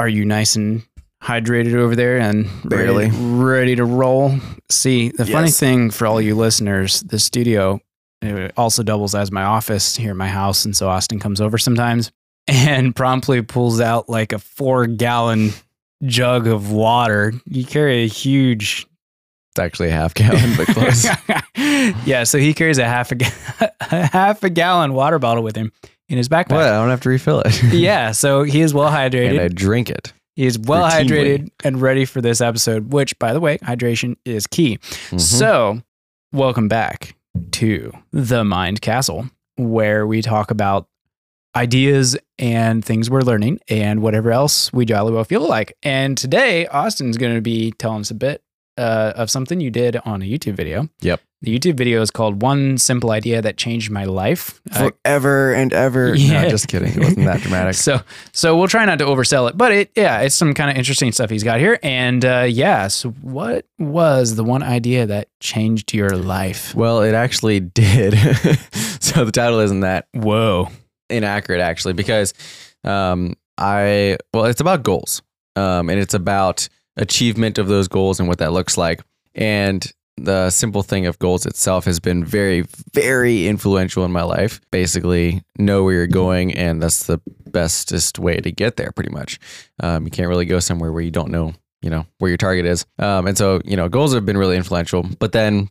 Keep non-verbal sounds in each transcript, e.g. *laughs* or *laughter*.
Are you nice and hydrated over there and Barely. ready, ready to roll? See, the funny thing for all you listeners, the studio it also doubles as my office here in my house. And so Austin comes over sometimes *laughs* and promptly pulls out like a four gallon jug of water. You carry a huge It's actually a half gallon, but close. *laughs* yeah, so he carries a half a, ga- *laughs* a half a gallon water bottle with him in his backpack. what? I don't have to refill it. *laughs* Yeah, so he is well hydrated. *laughs* and I drink it. he is well hydrated and ready for this episode, which, by the way, hydration is key. Mhm. So, welcome back to the Mind Castle, where we talk about ideas and things we're learning and whatever else we jolly well feel like. And today, Austin's going to be telling us a bit uh, of something you did on a YouTube video. Yep. The YouTube video is called One Simple Idea That Changed My Life. Uh, Forever and ever. *laughs* Yeah. No, just kidding. It wasn't that dramatic. *laughs* so, so we'll try not to oversell it, but it, yeah, it's some kind of interesting stuff he's got here. And uh, yeah, so what was the one idea that changed your life? Well, it actually *laughs* did. so the title isn't that Whoa. inaccurate actually because um I well it's about goals. Um and it's about achievement of those goals and what that looks like. And the simple thing of goals itself has been very very influential in my life. Basically, know where you're going and that's the bestest way to get there pretty much. Um you can't really go somewhere where you don't know, you know, where your target is. Um and so, you know, goals have been really influential. But then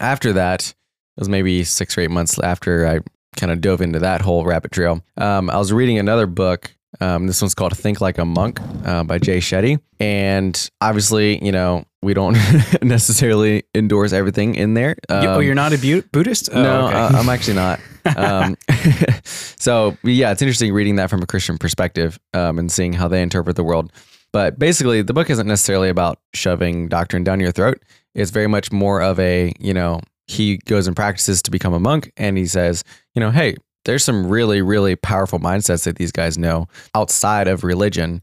after that, it was maybe 6 or 8 months after I kind of dove into that whole rabbit trail. Um, I was reading another book. Um, this one's called Think Like a Monk uh, by Jay Shetty. And obviously, you know, we don't *laughs* necessarily endorse everything in there. You- oh, Um, you're not a Bu- Buddhist? Oh, no, okay. uh, I'm actually not. *laughs* Um, *laughs* so yeah, it's interesting reading that from a Christian perspective um, and seeing how they interpret the world. But basically, the book isn't necessarily about shoving doctrine down your throat. It's very much more of a, you know, he goes and practices to become a monk, and he says, you know, hey, there's some really, really powerful mindsets that these guys know outside of religion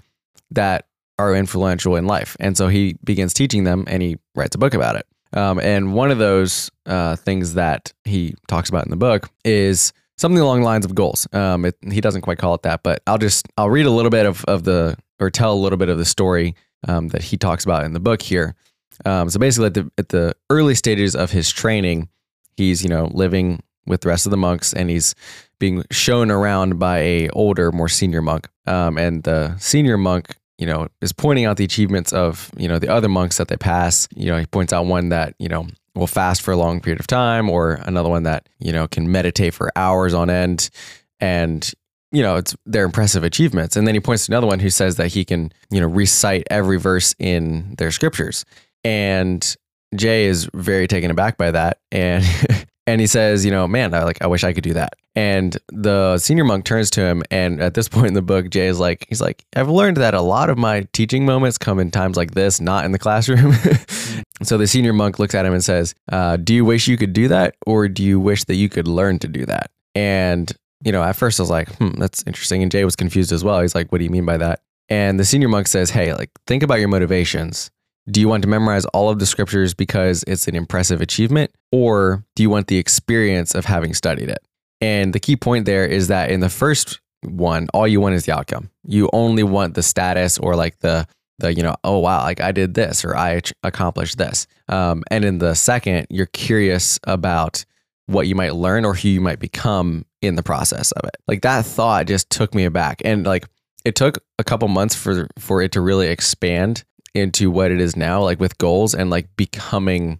that are influential in life. And so he begins teaching them, and he writes a book about it. Um, and one of those uh, things that he talks about in the book is something along the lines of goals. Um, it, he doesn't quite call it that, but I'll just I'll read a little bit of, of the or tell a little bit of the story um, that he talks about in the book here. Um, so basically, at the at the early stages of his training, he's you know living with the rest of the monks, and he's being shown around by a older, more senior monk. Um, and the senior monk, you know, is pointing out the achievements of you know the other monks that they pass. You know, he points out one that you know will fast for a long period of time, or another one that you know can meditate for hours on end, and you know it's their impressive achievements. And then he points to another one who says that he can you know recite every verse in their scriptures. And Jay is very taken aback by that, and *laughs* and he says, you know, man, I like I wish I could do that. And the senior monk turns to him, and at this *laughs* point in the book, Jay is like, he's like, I've learned that a lot of my teaching moments come in times like this, not in the *laughs* classroom. so the senior monk looks at him and says, uh, "Do you wish you could do that, or do you wish that you could learn to do that?" And you know, at first I was like, hmm, that's interesting. And Jay was confused as well. He's like, what do you mean by that? And the senior monk says, hey, like, think about your motivations. Do you want to memorize all of the scriptures because it's an impressive achievement? Or do you want the experience of having studied it? And the key point there is that in the first one, all you want is the outcome. You only want the status or like the, the you know, oh, wow, like I did this or I accomplished this. Um, and in the second, you're curious about what you might learn or who you might become in the process of it. Like that thought just took me aback. And like it took a couple months for for it to really expand into what it is now, like with goals and like becoming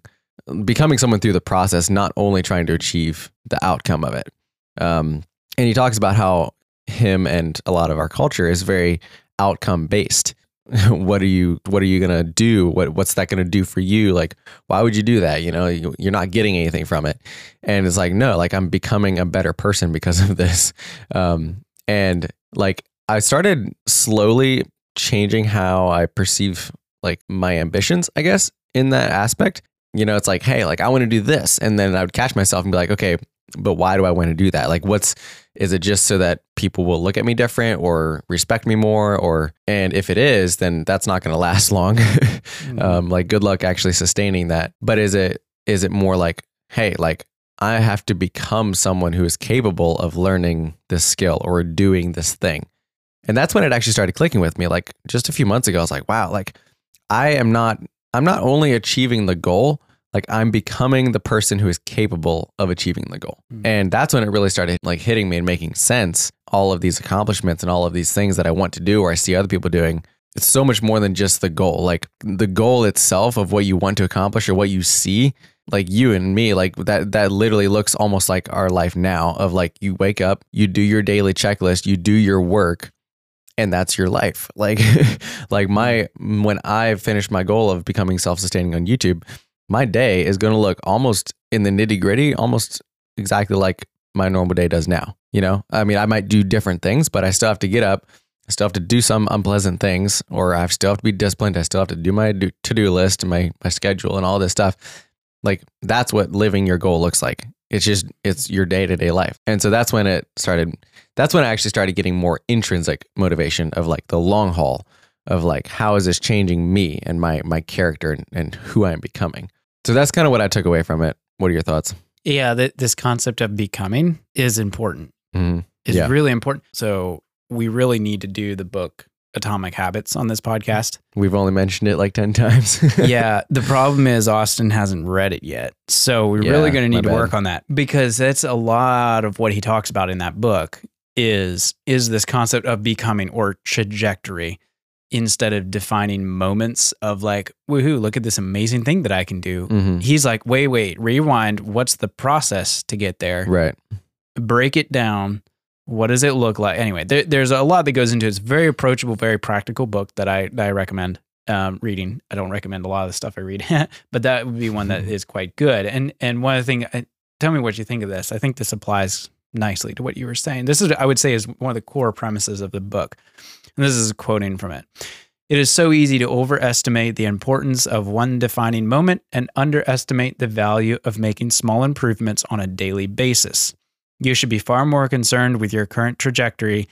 becoming someone through the process, not only trying to achieve the outcome of it. Um, and he talks about how him and a lot of our culture is very outcome based. *laughs* what are you what are you gonna do? What what's that gonna do for you? Like why would you do that? You know you, you're not getting anything from it. And it's like no like i'm becoming a better person because of *laughs* this. Um and like i started slowly changing how i perceive like my ambitions i guess in that aspect. You know it's like hey like i want to do this. And then i would catch myself and be like okay but why do i want to do that? Like what's is it just so that people will look at me different or respect me more or and if it is then that's not going *laughs* to last long. Um, like good luck actually sustaining that. But is it is it more like hey like i have to become someone who is capable of learning this skill or doing this thing. And that's when it actually started clicking with me. Like just a few months ago, I was like, wow, like I am not, I'm not only achieving the goal, like I'm becoming the person who is capable of achieving the goal. Mm. And that's when it really started like hitting me and making sense. All of these accomplishments and all of these things that I want to do or I see other people doing. It's so much more than just the goal. Like the goal itself of what you want to accomplish or what you see, like you and me, like that that literally looks almost like our life now of like you wake up, you do your daily checklist, you do your work, and that's your life. *laughs* Like like my mm-hmm. when I finish my goal of becoming self-sustaining on YouTube, my day is going to look almost in the nitty-gritty almost exactly like my normal day does now. You know, I mean, I might do different things, but I still have to get up. I still have to do some unpleasant things, or I still have to be disciplined. I still have to do my to do list and my, my schedule and all this stuff. Like, that's what living your goal looks like. It's just, it's your day to day life. And so that's when it started. That's when I actually started getting more intrinsic motivation of like the long haul of like, how is this changing me and my, my character and, and who I am becoming? So that's kind of what I took away from it. What are your thoughts? Yeah, th- this concept of becoming is important. Mm-hmm. Is Yeah. really important. So we really need to do the book Atomic Habits on this podcast. We've only mentioned it like 10 times. *laughs* yeah, the problem is Austin hasn't read it yet. So we're Yeah, really going to need to work on that because that's a lot of what he talks about in that book is is this concept of becoming or trajectory instead of defining moments of like woohoo look at this amazing thing that I can do. hmm He's like wait wait rewind what's the process to get there? Right. break it down. What does it look like? Anyway, there, there's a lot that goes into it. It's a very approachable, very practical book that I that I recommend um, reading. I don't recommend a lot of the stuff I read, *laughs* but that would be one that *laughs* is quite good. And and one of the things, tell me what you think of this. I think this applies nicely to what you were saying. This is, I would say, is one of the core premises of the book. And this is quoting from it. It is so easy to overestimate the importance of one defining moment and underestimate the value of making small improvements on a daily basis. You should be far more concerned with your current trajectory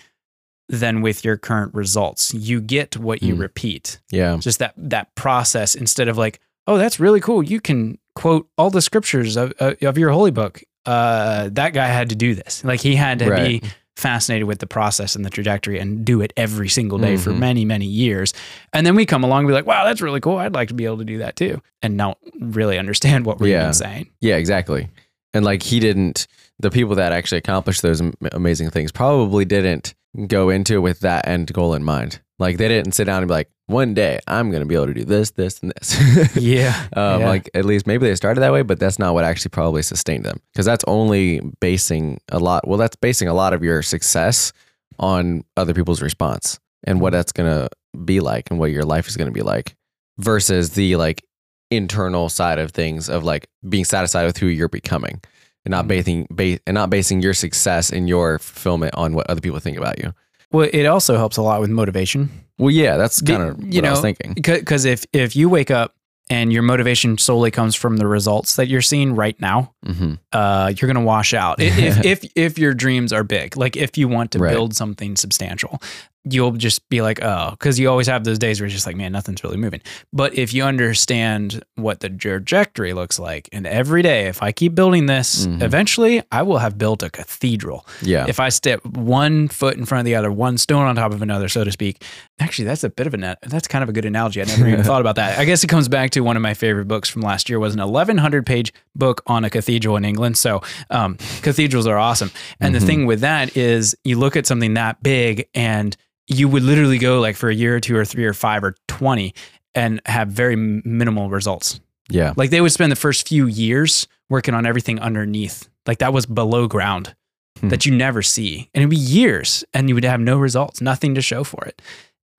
than with your current results. You get what you Mm. repeat. Yeah. Just that that process instead of like, oh, that's really cool. You can quote all the scriptures of of of your holy book. Uh, that guy had to do this. Like he had to Right. be fascinated with the process and the trajectory and do it every single day for Mhm. many many years. And then we come along and be like, wow, that's really cool. I'd like to be able to do that too, and not really understand what we're Yeah. even saying. Yeah, exactly. And like he didn't, the people that actually accomplished those amazing things probably didn't go into it with that end goal in mind. Like they didn't sit down and be like, one day I'm going to be able to do this, this, and this. *laughs* Yeah. Um, Yeah. Like at least maybe they started that way, but that's not what actually probably sustained them because that's only basing a lot. Well, that's basing a lot of your success on other people's response and what that's going to be like and what your life is going to be like versus the like internal side of things of like being satisfied with who you're becoming and not Mhm. basing ba- and not basing your success and your fulfillment on what other people think about you. Well, it also helps a lot with motivation. Well, yeah, that's kind of you what I was know, thinking. Because if if you wake up and your motivation solely comes from the results that you're seeing right now, hmm uh, you're gonna wash out. If *laughs* if if your dreams are big, like if you want to Right. build something substantial, you'll just be like, oh, because you always have those days where it's just like, man, nothing's really moving. But if you understand what the trajectory looks like, and every day, if I keep building this, Mhm. eventually I will have built a cathedral Yeah. if I step one foot in front of the other, one stone on top of another, so to speak. Actually, that's a bit of a net that's kind of a good analogy. I never even *laughs* thought about that. I guess it comes back to one of my favorite books from last year was an 1100 page book on a cathedral in England. So um, cathedrals are awesome. And Mhm. the thing with that is you look at something that big and you would literally go like for a year or two or three or five or 20 and have very minimal results. yeah. Like they would spend the first few years working on everything underneath. Like that was below ground Hmm. that you never see. And it'd be years and you would have no results, nothing to show for it.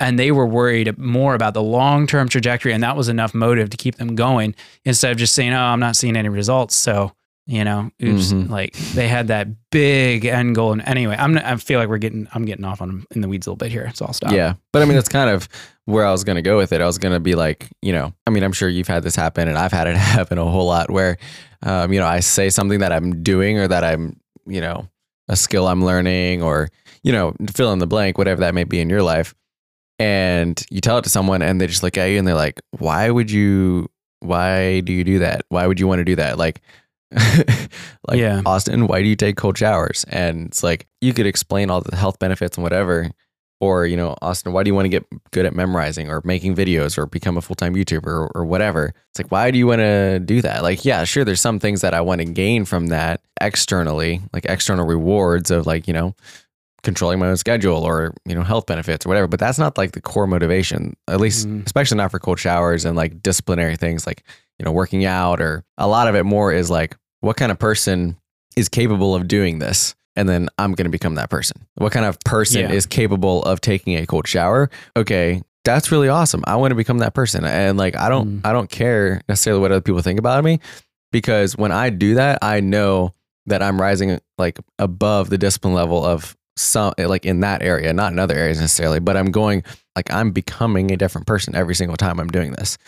And they were worried more about the long term trajectory. And that was enough motive to keep them going instead of just saying, oh, I'm not seeing any results. So, you know, oops. Mhm. Like they had that big end goal. And anyway, I'm, I feel like we're getting, I'm getting off on in the weeds a little bit here. So I'll stop. Yeah. But I mean, that's kind of where I was going to go with it. I was going to be like, you know, I mean, I'm sure you've had this happen and I've had it *laughs* happen a whole lot where, um, you know, I say something that I'm doing or that I'm, you know, a skill I'm learning or, you know, fill in the blank, whatever that may be in your life. And you tell it to someone and they just look at you and they're like, why would you, why do you do that? Why would you want to do that? Like, *laughs* like Yeah. Austin, why do you take cold showers? And it's like, you could explain all the health benefits and whatever, or you know austin why do you want to get good at memorizing or making videos or become a full-time youtuber or, or whatever it's like why do you want to do that like yeah sure there's some things that i want to gain from that externally like external rewards of like you know controlling my own schedule or you know health benefits or whatever but that's not like the core motivation at least Mhm. especially not for cold showers and like disciplinary things like you know working out or a lot of it more is like what kind of person is capable of doing this? And then i'm going to become that person. What kind of person Yeah. is capable of taking a cold shower? Okay that's really awesome. I want to become that person. And like i don't Mm. i don't care necessarily what other people think about me because when i do that i know that i'm rising like above the discipline level of some like in that area not in other areas necessarily but i'm going like i'm becoming a different person every single time i'm doing this.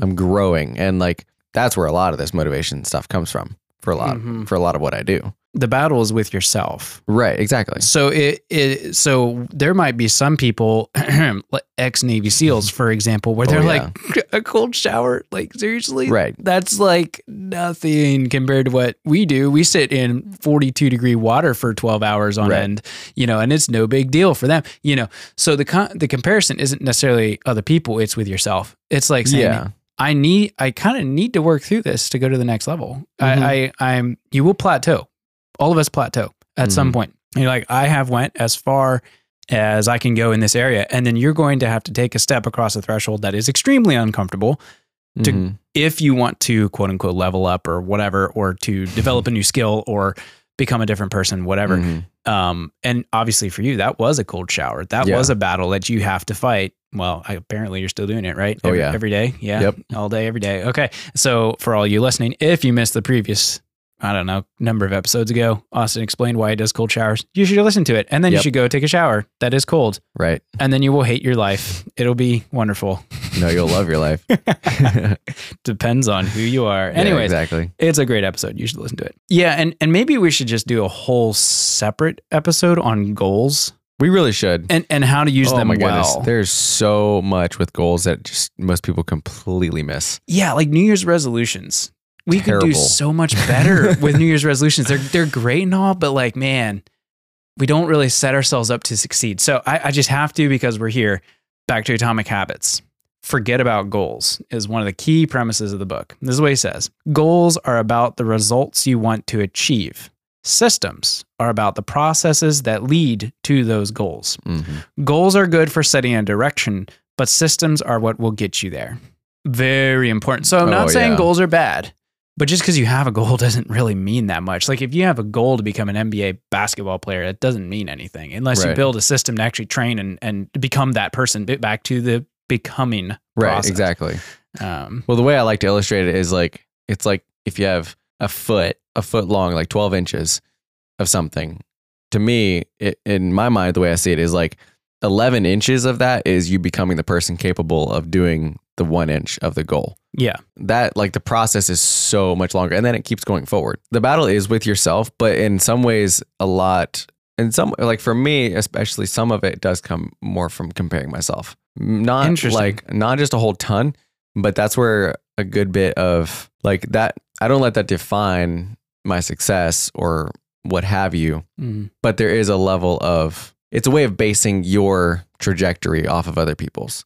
I'm growing. And like that's where a lot of this motivation stuff comes from for a lot Mhm. for a lot of what i do The battle is with yourself. right exactly So it, it so there might be some people, *clears throat* ex Navy SEAls, for example, where Oh, they're yeah. like *laughs* a cold shower. Like seriously, right That's like nothing compared to what we do. We sit in 42 degree water for 12 hours on Right. end, you know, and it's no big deal for them, you know. So the con- the comparison isn't necessarily other people, it's with yourself. It's like saying, yeah I need, I kind of need to work through this to go to the next level. Mhm. I, I, I'm, you will plateau. All of us plateau at some Mhm. point. You're like, I have went as far as I can go in this area, and then you're going to have to take a step across a threshold that is extremely uncomfortable to- Mhm. if you want to quote unquote level up or whatever, or to develop a new skill or become a different person, whatever. Mhm. Um, and obviously for you, that was a cold shower. That Yeah. was a battle that you have to fight. Well, I, apparently you're still doing it, right? Oh, every, yeah. every day. Yeah. Yep. All day, every day. Okay. So for all you listening, if you missed the previous, I don't know, number of episodes ago, Austin explained why he does cold showers. You should listen to it. And then you should go take a shower that is cold. right And then you will hate your life. It'll be wonderful. *laughs* no you'll love your life *laughs* Depends on who you are. Yeah, Anyways, exactly It's a great episode. You should listen to it. Yeah, and and maybe we should just do a whole separate episode on goals we really should and and how to use oh them my goodness there's so much with goals that just most people completely miss Yeah, like New Year's resolutions. We could do so much better *laughs* with New Year's resolutions. They're they're great and all, but like, man, we don't really set ourselves up to succeed. So I, I just have to because we're here. Back to atomic habits. Forget about goals is one of the key premises of the book. This is what he says. Goals are about the results you want to achieve. Systems are about the processes that lead to those goals. Mhm. Goals are good for setting a direction, but systems are what will get you there. Very important. So I'm not Oh, saying yeah. goals are bad, but just because you have a goal *laughs* doesn't really mean that much. Like if you have a goal to become an NBA basketball player, it doesn't mean anything unless you build a system to actually train and, and become that person. Back to the becoming right process. exactly Um, Well, the way I like to illustrate it is like it's like if you have a foot, a foot long, like 12 inches of something. To me, it, in my mind, the way I see it is like 11 inches of that is you becoming the person capable of doing the one inch of the goal. yeah. That like the process is so much longer and then it keeps going forward. The battle is with yourself, but in some ways, a lot, in some, like for me, especially, some of it does come more from comparing myself. Not like, not just a whole ton, but that's where a good bit of like that i don't let that define my success or what have you Mm. but there is a level of it's a way of basing your trajectory off of other people's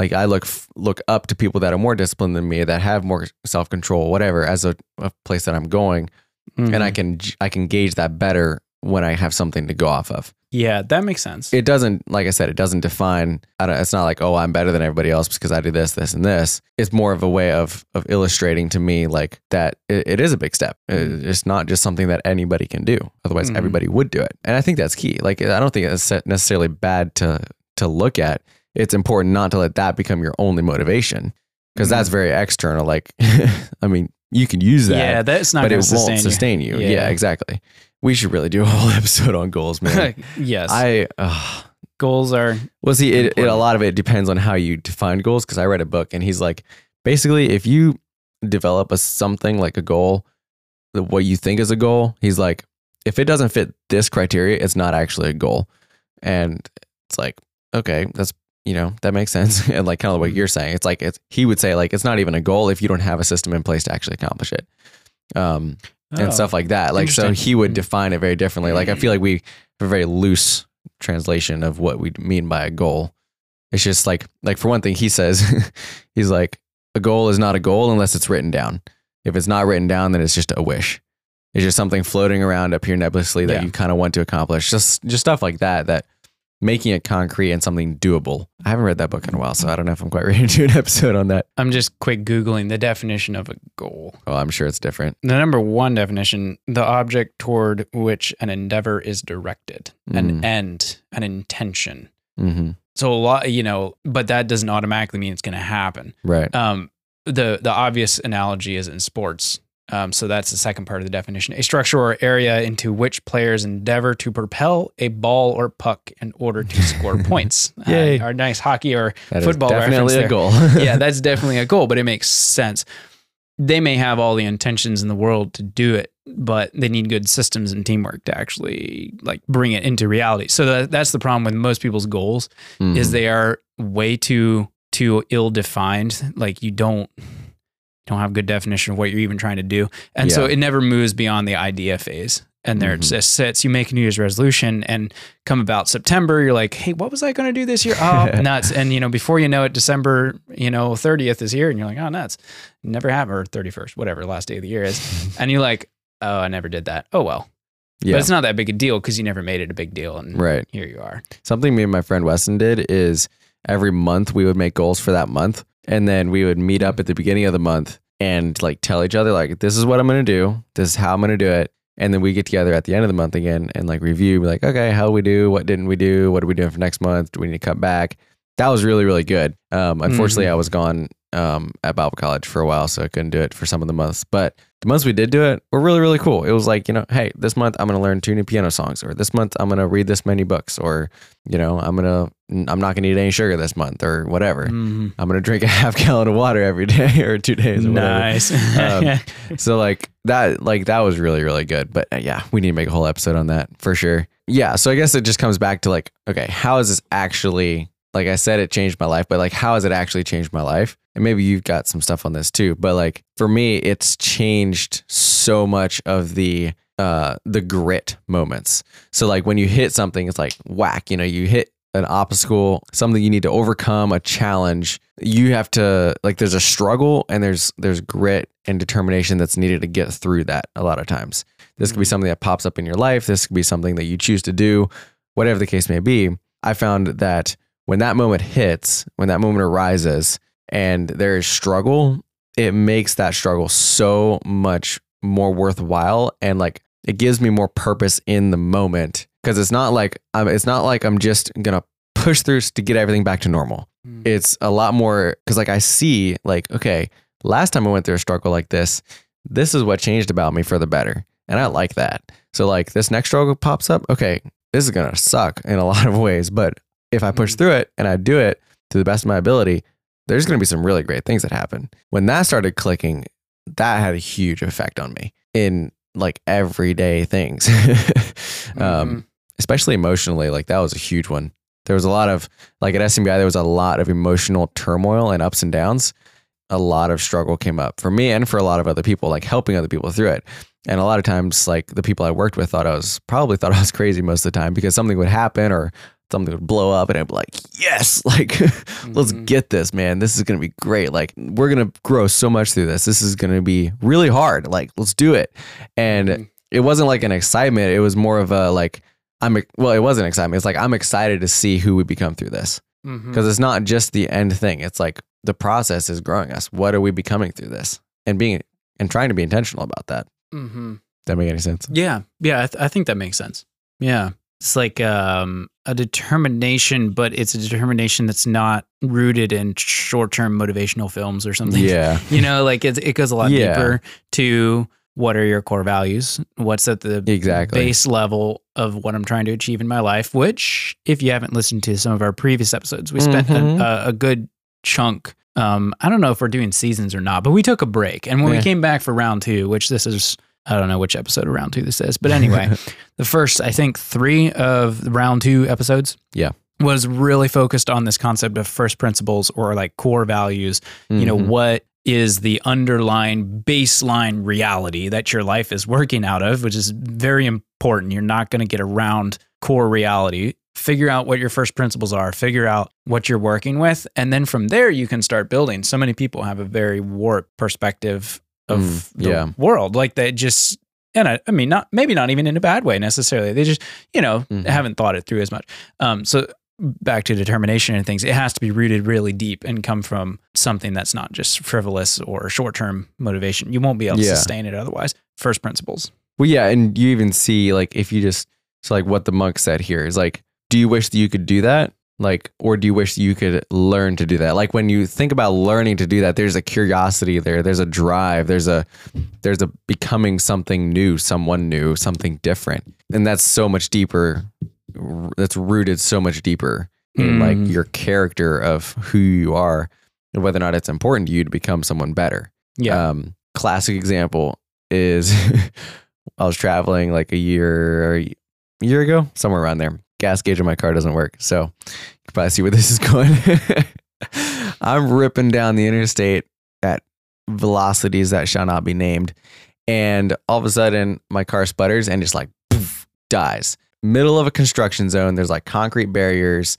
like i look f- look up to people that are more disciplined than me that have more self-control whatever as a, a place that i'm going and i Mhm. can i can gauge that better when i have something to go off of yeah, that makes sense. it doesn't like i said it doesn't define I don't, it's not like oh i'm better than everybody else because i do this this and this it's more of a way of of illustrating to me like that it, it is a big step it's not just something that anybody can do otherwise Mhm. everybody would do it and i think that's key like i don't think it's necessarily bad to to look at it's important not to let that become your only motivation because Mhm. that's very external like *laughs* i mean you can use that yeah, that's not but it won't to sustain, sustain you, Yeah. yeah exactly we should really do a whole *laughs* episode on goals man *laughs* yes. i ugh. goals are Well, see, it, it a lot of it depends on how you define goals. Because I read a book, and he's like, basically, if you develop a something like a goal, what you think is a goal, he's like, if it doesn't fit this criteria, it's not actually a goal. And it's like, okay, that's you know that makes sense. *laughs* and like kind of what you're saying, it's like it's he would say like it's not even a goal if you don't have a system in place to actually accomplish it. Um, Oh. and stuff like that. Like so he would Mm. define it very differently. Like I feel like we have a very loose translation of what we mean by a goal. It's just like like for one thing, he says *laughs* he's like a goal is not a goal unless it's written down. If it's not written down, then it's just a wish. It's just something floating around up here nebulously that Yeah. you kind of want to accomplish. Just just stuff like that that making it concrete and something doable. I haven't read that book in a while, so I don't know if I'm quite *laughs* ready to do an episode on that. I'm just quick Googling the definition of a goal. Oh, I'm sure it's different. The number one definition the object toward which an endeavor is directed, an Mm. end, an intention. hmm So a lot, you know, but that doesn't automatically mean it's going to happen. Right. Um, the the obvious analogy is in sports. Um, so that's the second part of the definition: a structure or area into which players endeavor to propel a ball or puck in order to score *laughs* points. Yay. Uh, our nice hockey or That is football definitely a goal. *laughs* yeah, that's definitely a goal, but it makes sense. They may have all the intentions in the world to do it, but they need good systems and teamwork to actually like bring it into reality. So that, that's the problem with most people's goals is Mhm. they are way too too ill defined. Like you don't don't have good definition of what you're even trying to do, and so it never moves beyond the idea phase. And there it Mhm. just sits. You make a New Year's resolution, and come about September, you're like, "Hey, what was I going to do this year? *laughs* Oh, nuts!" And you know, before you know it, December, you know, 30th is here, and you're like, "Oh, nuts!" Never happened, or 31st, whatever last day of the year is, *laughs* and you're like, "Oh, I never did that. Oh well." yeah. But it's not that big a deal because you never made it a big deal, and right. here you are. Something me and my friend Weston did is every month we would make goals for that month. And then we would meet up at the beginning of the month and like tell each other, like, this is what I'm going to do. This is how I'm going to do it. And then we get together at the end of the month again and like review, be like, okay, how we do? What didn't we do? What are we doing for next month? Do we need to cut back? That was really, really good. Um, unfortunately, I was gone um, at Bible college for a while, so I couldn't do it for some of the months. But the months we did do it were really, really cool. It was like, you know, hey, this month I'm going to learn two new piano songs, or this month I'm going to read this many books, or, you know, I'm going to, I'm not going to eat any sugar this month, or whatever. Mhm. I'm going to drink *laughs* a half gallon of water every day *laughs* or two days or. Nice. Um, *laughs* So like that, like that was really, really good. But uh, yeah, we need to make a whole episode on that for sure. Yeah. So I guess it just comes back to like, okay, how is this actually, like I said, it changed my life, but like, how has it actually changed my life? And maybe you've got some stuff on this too. But like for me, it's changed so much of the, uh, the grit moments. So like when you hit something, it's like whack, you know, you hit an obstacle, something you need to overcome, a challenge. You have to like there's a struggle and there's there's grit and determination that's needed to get through that a lot of times. This could be something that pops up in your life, this could be something that you choose to do, whatever the case may be. I found that when that moment hits, when that moment arises and there is struggle, it makes that struggle so much more worthwhile and like it gives me more purpose in the moment because it's not like I'm it's not like I'm just gonna push through to get everything back to normal. Mm. It's a lot more because like I see like okay, last time I went through a struggle like this, this is what changed about me for the better, and I like that. So like this next struggle pops up, okay, this is gonna suck in a *laughs* lot of ways, but if I push Mhm. through it and I do it to the best of my ability, there's gonna be some really great things that happen. When that started clicking, that had a huge effect on me in like everyday things. *laughs* um, especially emotionally, like that was a huge one. There was a lot of like at SMBI, there was a lot of emotional turmoil and ups and downs. A lot of struggle came up for me and for a lot of other people, like helping other people through it. And a lot of times, like the people I worked with thought I was probably thought I was crazy most of the time because something would happen or something would blow up and I'd be like, yes, *laughs* like let's Mhm. get this, man. This is going to be great. Like, we're going to grow so much through this. This is going to be really hard. Like, let's do it. And Mhm. it wasn't like an excitement. It was more of a like, I'm, well, it wasn't excitement. It's like, I'm excited to see who we become through this because it's not just the end thing. It's like the process is growing us. What are we becoming through this? And being, and trying to be intentional about that. Does that make any sense? Yeah, yeah, I, th- I think that makes sense. Yeah, it's like um, a determination, but it's a determination that's not rooted in short-term motivational films or something. Yeah. *laughs* you know, like it, it goes a lot Yeah. deeper to what are your core values? What's at the Exactly. base level of what I'm trying to achieve in my life? Which, if you haven't listened to some of our previous episodes, we spent Mhm. a, a, a good chunk. Um, I don't know if we're doing seasons or not, but we took a break, and when Yeah. we came back for round two, which this is. I don't know which episode of round two this is, but *laughs* anyway, the first, I think, three of the round two episodes. Yeah. Was really focused on this concept of first principles or like core values. You know, Mhm. what is the underlying baseline reality that your life is working out of, which is very important. You're not going to get around core reality figure out what your first principles are, figure out what you're working with, and then from there you can start building. So many people have a very warped perspective of Mm, the yeah. world. Like they just and I, I mean not maybe not even in a bad way necessarily. They just, you know, Mhm. haven't thought it through as much. Um so back to determination and things, it has to be rooted really deep and come from something that's not just frivolous or short-term motivation. You won't be able to sustain it otherwise. First principles. Well, yeah, and you even see like if you just so like what the monk said here is like, do you wish that you could do that? Like, or do you wish you could learn to do that? Like when you think about learning to do that, there's a curiosity there, there's a drive, there's a there's a becoming something new, someone new, something different. And that's so much deeper that's rooted so much deeper in Mm. like your character of who you are and whether or not it's important to you to become someone better. Yeah. Um, classic example is *laughs* I was traveling like a year a year ago, somewhere around there. Gas gauge on my car doesn't work, so you can probably see where this is going. *laughs* I'm ripping down the interstate at velocities that shall not be named, and all of a sudden my car sputters and just like poof, dies. Middle of a construction zone. There's like concrete barriers,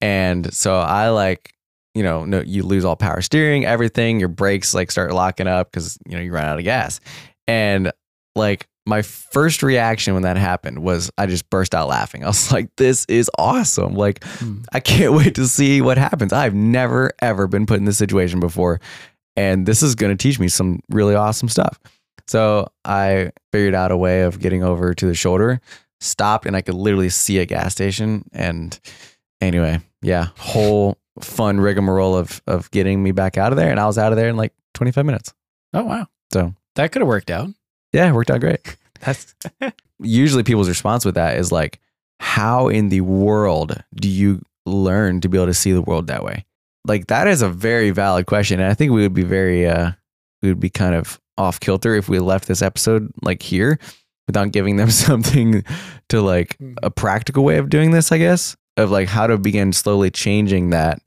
and so I like you know, no, you lose all power steering, everything. Your brakes like start locking up because you know you run out of gas. And like my first reaction when that happened was I just burst out laughing. I was like, "This is awesome! Like Mm. I can't wait to see what happens. I've never ever been put in this situation before, and this is going to teach me some really awesome stuff." So I figured out a way of getting over to the shoulder, stopped, and I could literally see a gas station. And anyway, yeah, whole fun rigmarole of of getting me back out of there, and I was out of there in like 25 minutes. Oh wow. So- that could have worked out. Yeah, it worked out great. *laughs* That's *laughs* Usually, people's response with that is like, "How in the world do you learn to be able to see the world that way?" Like that is a very valid question, and I think we would be very uh, we would be kind of off kilter if we left this episode like here without giving them *laughs* something to like a practical way of doing this. I guess of like how to begin slowly changing that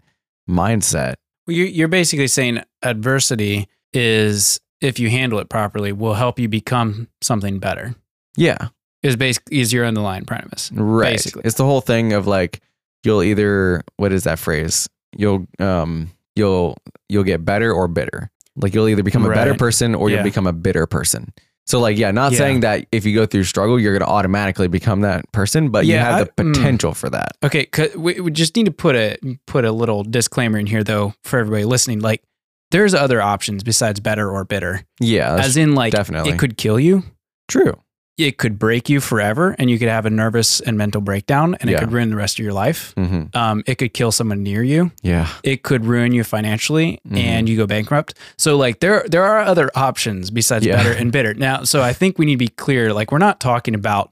mindset. Well, you- you're basically saying adversity is, if you handle it properly, will help you become something better. Yeah, Is basically is your underlying premise. right. Basically. It's the whole thing of like you'll either what is that phrase? You'll um you'll you'll get better or bitter. Like you'll either become a better person or Yeah. you'll become a bitter person. So like yeah, not Yeah. saying that if you go through struggle you're going to automatically become that person, but you Yeah, have the I- mm. potential for that. Okay, we, we just need to put a put a little disclaimer in here though for everybody listening. Like, there's other options besides better or bitter. Yeah, As in, like, definitely. it could kill you. true. It could break you forever, and you could have a nervous and mental breakdown, and Yeah. it could ruin the rest of your life. hmm Um, it could kill someone near you. Yeah. it could ruin you financially Mhm. and you go bankrupt. So like there there are other options besides Yeah. better and bitter. Now, so I think we need to be clear like we're not talking about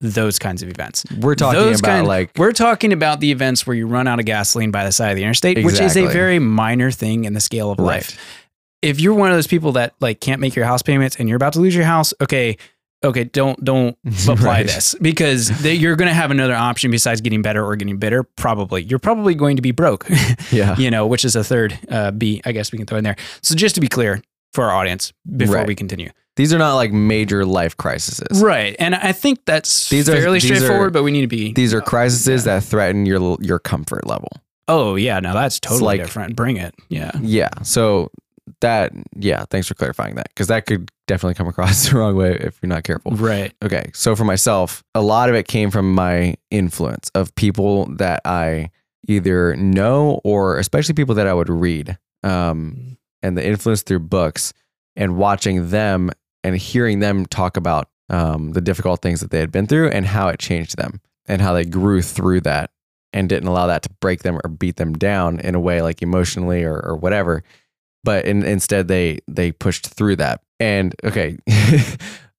those kinds of events. We're talking Those about kind- like We're talking about the events where you run out of gasoline by the side of the interstate, which is a very minor thing in the scale of Right. life. If you're one of those people that like can't make your house payments and you're about to lose your house, okay, okay, don't don't *laughs* apply Right. this because they, you're going to have another option besides getting better or getting bitter. Probably, you're probably going to be broke. *laughs* Yeah. you know, which is a third uh, B, I guess we can throw in there. So just to be clear for our audience before Right. we continue. These are not like major life crises. Right. And I think that's These are- fairly these are- straightforward, but we need to be. These are crises yeah. that threaten your your comfort level. oh, yeah. Now that's totally like- different. Bring it. Yeah. Yeah. So that yeah, thanks for clarifying that because that could definitely come across *laughs* the wrong way if you're not careful. Right. Okay. So for myself, a lot of it came from my influence of people that I either know or especially people that I would read. Um, and the influence through books and watching them and hearing them talk about um, the difficult things that they had been through and how it changed them and how they grew through that and didn't allow that to break them or beat them down in a way like emotionally or, or whatever. But in, instead they they pushed through that. And okay *laughs*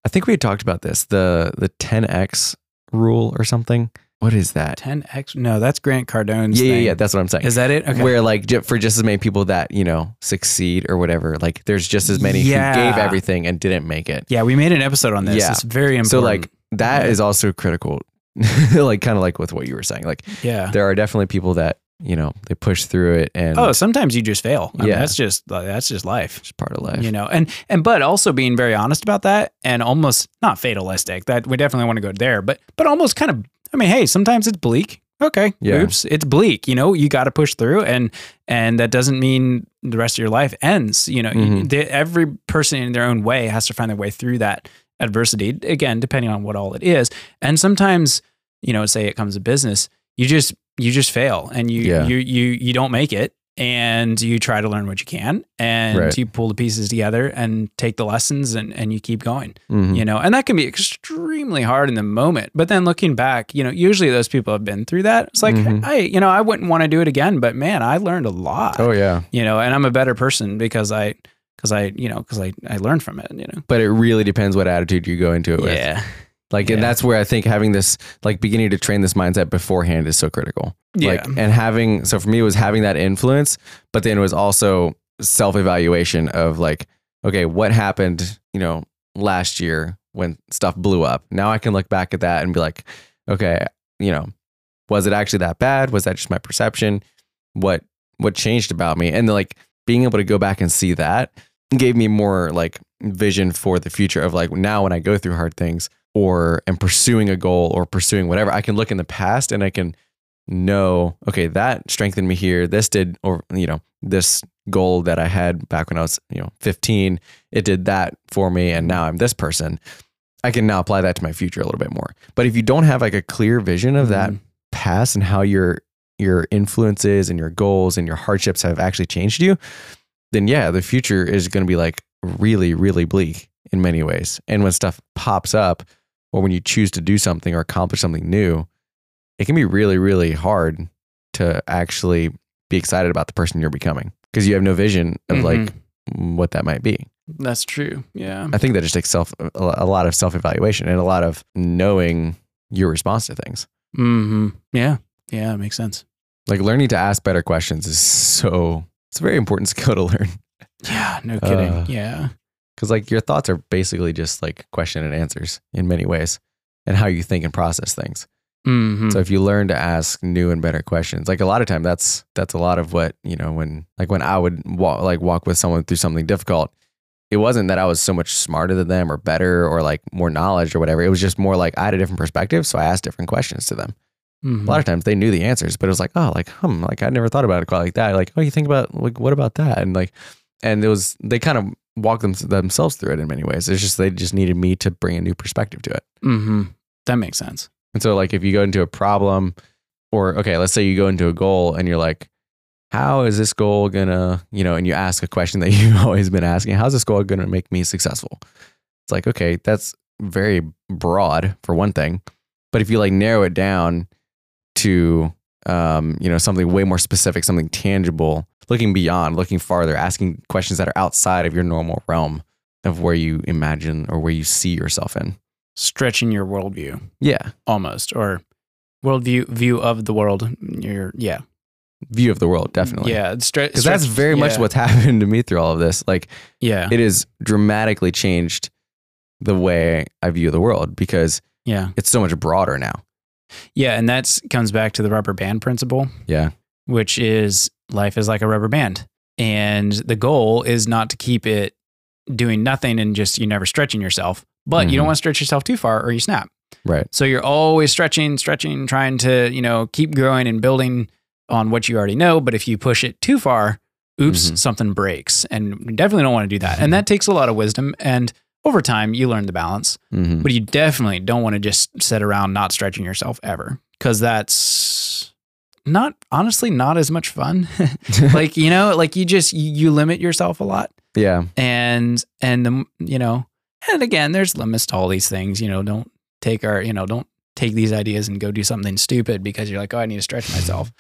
i think we had talked about this the the 10x rule or something what is that 10X. No, that's Grant Cardone's. yeah yeah thing. yeah that's what i'm saying Is that it? Okay. where like for just as many people that you know succeed or whatever like there's just as many Yeah. who gave everything and didn't make it yeah, we made an episode on this. Yeah. It's very important. so like that Yeah. is also critical *laughs* like kind of like with what you were saying like yeah. there are definitely people that you know they push through it and Oh, sometimes you just fail. I mean, Yeah. that's just that's just life. it's part of life you know and and but also being very honest about that and almost not fatalistic that we definitely want to go there but but almost kind of i mean hey sometimes it's bleak okay, Yeah. oops, it's bleak. You know, you got to push through, and and that doesn't mean the rest of your life ends. You know, Mhm. the, every person in their own way has to find their way through that adversity. Again, depending on what all it is, and sometimes, you know, say it comes to business, you just you just fail, and you Yeah. you you you don't make it. And you try to learn what you can, and Right. you pull the pieces together and take the lessons, and, and you keep going Mhm. you know, and that can be extremely hard in the moment. But then looking back, you know, usually those people have been through that. It's like, Mhm. I, you know, I wouldn't want to do it again, but man, I learned a lot, Oh yeah. you know, and I'm a better person because I, because I, you know, because I, I learned from it, you know. But it really depends what attitude you go into it with. Yeah. Like, and that's where I think having this, like, beginning to train this mindset beforehand is so critical. Like, Yeah. and having, so for me, it was having that influence, but then it was also self evaluation of like, okay, what happened, you know, last year when stuff blew up? Now I can look back at that and be like, okay, you know, was it actually that bad? Was that just my perception? What, what changed about me? And then, like, being able to go back and see that gave me more like vision for the future of like now when I go through hard things or am pursuing a goal or pursuing whatever, I can look in the past and I can know, okay, that strengthened me here. This did, or, you know, this goal that I had back when I was, you know, 15, it did that for me. And now I'm this person. I can now apply that to my future a little bit more. But if you don't have like a clear vision of that Mhm. past and how your your influences and your goals and your hardships have actually changed you, then yeah, the future is going to be like really, really bleak in many ways. And when stuff pops up, or when you choose to do something or accomplish something new, it can be really, really hard to actually be excited about the person you're becoming because you have no vision of like what that might be. That's true. Yeah. I think that just takes self a a lot of self evaluation and a lot of knowing your response to things. Mm-hmm. Yeah. Yeah. It makes sense. Like learning to ask better questions is so it's a very important *laughs* skill to learn Yeah. No kidding. Uh, yeah. Because like your thoughts are basically just like question and answers in many ways and how you think and process things. hmm So if you learn to ask new and better questions, like a lot of time, that's that's a lot of what you know when like when I would walk like walk with someone through something difficult. It wasn't that I was so much smarter than them or better or like more knowledge or whatever. It was just more like I had a different perspective, so I asked different questions to them. Mhm. A lot of times they knew the answers, but it was like, oh, like hmm, like I never thought about it quite like that. Like, oh, you think about like what about that? And like, and it was they kind of walked them, themselves through it in many ways. It's just they just needed me to bring a new perspective to it. hmm That makes sense. And so, like, if you go into a problem, or okay, let's say you go into a goal and you're like, how is this goal gonna, you know, and you ask a question that *laughs* you've always been asking, how's this goal gonna make me successful? It's like, okay, that's very broad for one thing. But if you like narrow it down to, um, you know, something way more specific, something tangible, looking beyond, looking farther, asking questions that are outside of your normal realm of where you imagine or where you see yourself in. Stretching your worldview Yeah. almost, or worldview view of the world. Your yeah. View of the world, definitely. Yeah. Stre- because that's stretch- very much what's *laughs* happened to me through all of this. Like Yeah. it has dramatically changed the way I view the world because yeah. it's so much broader now. Yeah. And that comes back to the rubber band principle. Yeah, which is life is like a rubber band. And the goal is not to keep it doing nothing and just you never stretching yourself, but you Mhm. don't want to stretch yourself too far or you snap. right. So you're always stretching, stretching, trying to, you know, keep growing and building on what you already know. But if you push it too far, oops, Mhm. something breaks. And we definitely don't want to do that. And that takes a lot of wisdom. And over time, you learn the balance. hmm But you definitely don't want to just sit around not stretching yourself ever because that's not honestly not as much fun. *laughs* like you know, like you just you, you limit yourself a lot, yeah, and and the you know, and again, there's limits to all these things. You know, don't take our you know don't take these ideas and go do something stupid because you're like, oh, I need to stretch myself.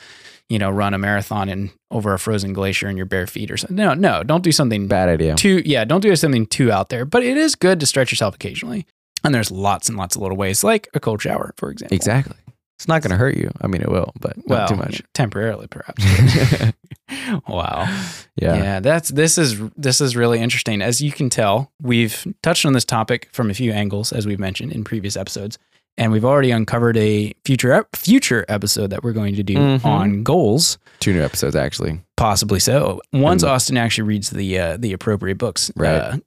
you know, run a marathon in over a frozen glacier in your bare feet or something. No, no, don't do something bad idea. too yeah don't do something too out there but it is good to stretch yourself occasionally and there's lots and lots of little ways like a cold shower for example Exactly. It's not going to hurt you. I mean, it will, but well not too much. temporarily perhaps *laughs* wow yeah. yeah. that's this is this is really interesting as you can tell we've touched on this topic from a few angles as we've mentioned in previous episodes and we've already uncovered a future future episode that we're going to do Mhm. on goals Two new episodes actually. possibly so once And- austin actually reads the uh, the appropriate books Right. uh,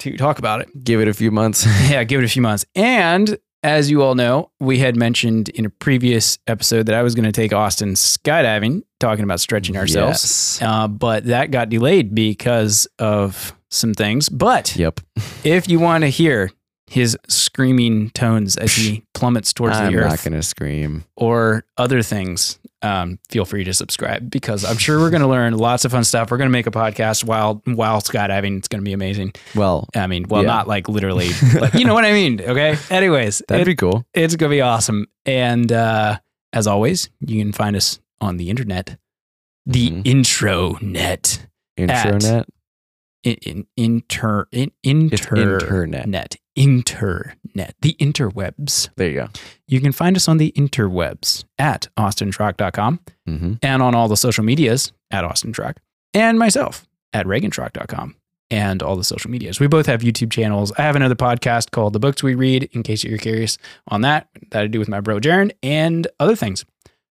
to talk about it Give it a few months. *laughs* yeah, give it a few months. And as you all know, we had mentioned in a previous episode that I was going to take Austin skydiving, talking about stretching ourselves. Yes. Uh, but that got delayed because of some things. But Yep. *laughs* if you want to hear his screaming tones as he plummets towards I'm the earth not gonna scream. or other things, um, feel free to subscribe because I'm sure we're going *laughs* to learn lots of fun stuff. We're going to make a podcast while while skydiving. It's going to be amazing. Well, I mean, well, Yeah. not like literally, *laughs* but you know what I mean. Okay. Anyways, *laughs* that'd it- be cool. it's going to be awesome. And uh, as always, you can find us on the internet, the Mhm. intro net, Intranet. in, in inter in inter internet. net internet, the interwebs. There you go. You can find us on the interwebs at austintrock.com hmm and on all the social medias at austintrock and myself at reagantrock.com and all the social medias. We both have YouTube channels. I have another podcast called The Books We Read, in case you're curious on that, that I do with my bro Jaron and other things.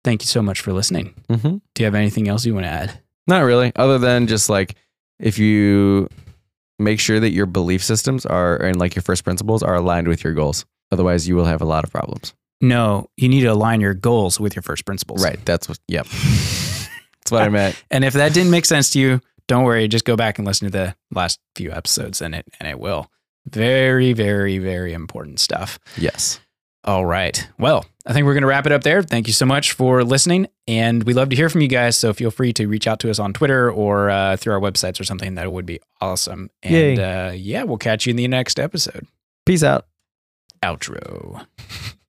Thank you so much for listening. hmm Do you have anything else you want to add? Not really, other than just like if you make sure that your belief systems are and like your first principles are aligned with your goals. Otherwise, you will have a lot of problems. No, you need to align your goals with your first principles. Right. That's what. Yep. That's what I *laughs* meant. And if that didn't make sense to you, don't worry. Just go back and listen to the last few episodes and it and it will. Very, very, very important stuff. Yes. All right. Well, I think we're going to wrap it up there. Thank you so much for listening. And we love to hear from you guys. So feel free to reach out to us on Twitter or uh, through our websites or something. That would be awesome. And uh, yeah, we'll catch you in the next episode. Peace out. Outro. *laughs*